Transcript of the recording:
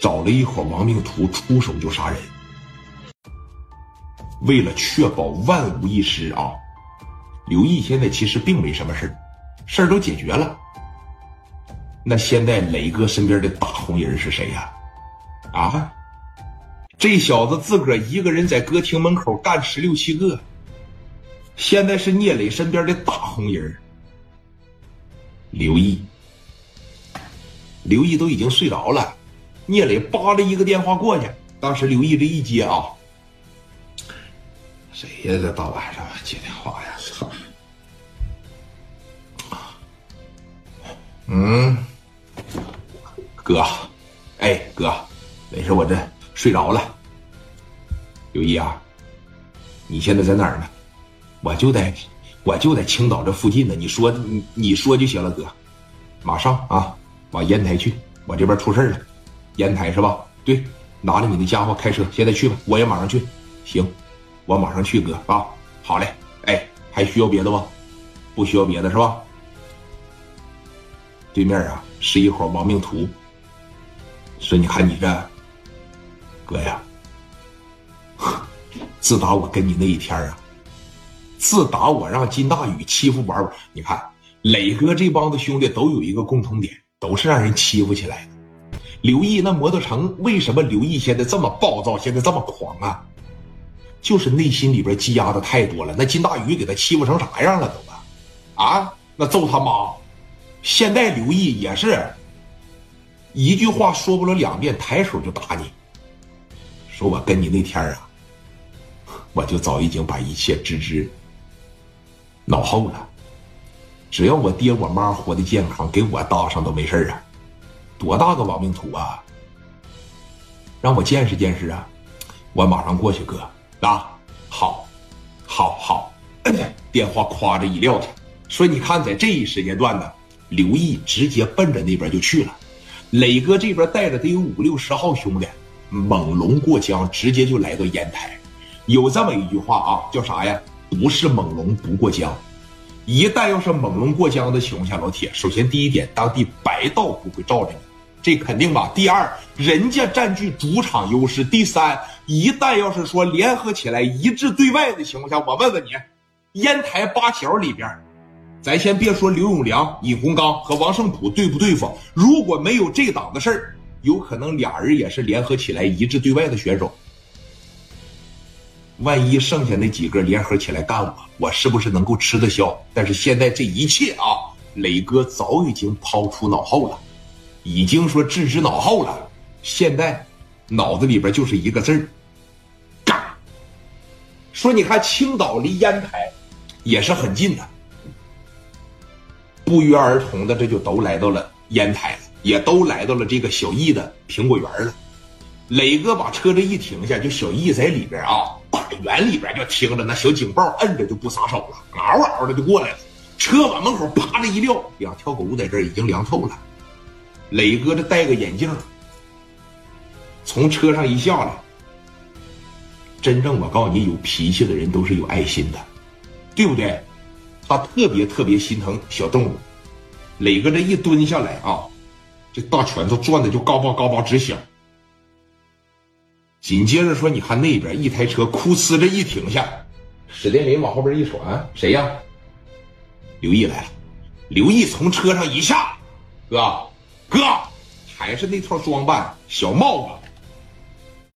找了一伙亡命徒，出手就杀人。为了确保万无一失啊，刘毅现在其实并没什么事，事儿都解决了。那现在磊哥身边的大红人是谁呀？啊，这小子自个儿一个人在歌厅门口干十六七个，现在是聂磊身边的大红人刘毅。刘毅都已经睡着了，聂磊扒拉一个电话过去，当时刘毅这一接啊，谁呀？这大晚上接电话呀？操！嗯，哥，哎，哥，没事，我这睡着了。刘毅啊，你现在在哪儿呢？我就在，我就在青岛这附近呢。你说，你你说就行了，哥，马上啊。往烟台去，我这边出事了，烟台是吧？对，拿着你的家伙开车，现在去吧，我也马上去。行，我马上去，哥啊，好嘞。哎，还需要别的吗？不需要别的是吧？对面啊是一伙亡命徒。说你看你这，哥呀，自打我跟你那一天啊，自打我让金大宇欺负玩玩，你看磊哥这帮子兄弟都有一个共同点。都是让人欺负起来的。刘毅那摩托城为什么刘毅现在这么暴躁，现在这么狂啊？就是内心里边积压的太多了。那金大宇给他欺负成啥样了都啊？啊，那揍他妈！现在刘毅也是一句话说不了两遍，抬手就打你。说我跟你那天啊，我就早已经把一切置之脑后了。只要我爹我妈活得健康，给我搭上都没事啊！多大个亡命徒啊！让我见识见识啊！我马上过去，哥啊！好，好，好！电话夸着一撂下，说你看，在这一时间段呢，刘毅直接奔着那边就去了。磊哥这边带着得有五六十号兄弟，猛龙过江，直接就来到烟台。有这么一句话啊，叫啥呀？不是猛龙不过江。一旦要是猛龙过江的情况下，老铁，首先第一点，当地白道不会罩着你，这肯定吧。第二，人家占据主场优势。第三，一旦要是说联合起来一致对外的情况下，我问问你，烟台八条里边，咱先别说刘永良、尹洪刚和王胜普对不对付，如果没有这档子事儿，有可能俩人也是联合起来一致对外的选手。万一剩下那几个联合起来干我，我是不是能够吃得消？但是现在这一切啊，磊哥早已经抛出脑后了，已经说置之脑后了。现在脑子里边就是一个字儿：干。说你看青岛离烟台也是很近的，不约而同的这就都来到了烟台了，也都来到了这个小易的苹果园了。磊哥把车这一停下，就小易在里边啊。园里边就听着那小警报，摁着就不撒手了，嗷嗷的就过来了。车往门口啪的一撂，两条狗在这已经凉透了。磊哥这戴个眼镜，从车上一下来。真正我告诉你，有脾气的人都是有爱心的，对不对？他特别特别心疼小动物。磊哥这一蹲下来啊，这大拳头攥的就嘎巴嘎巴直响。紧接着说：“你看那边一台车，哭呲着一停下，史殿林往后边一传，谁呀？刘毅来了。刘毅从车上一下，哥，哥，还是那套装扮，小帽子，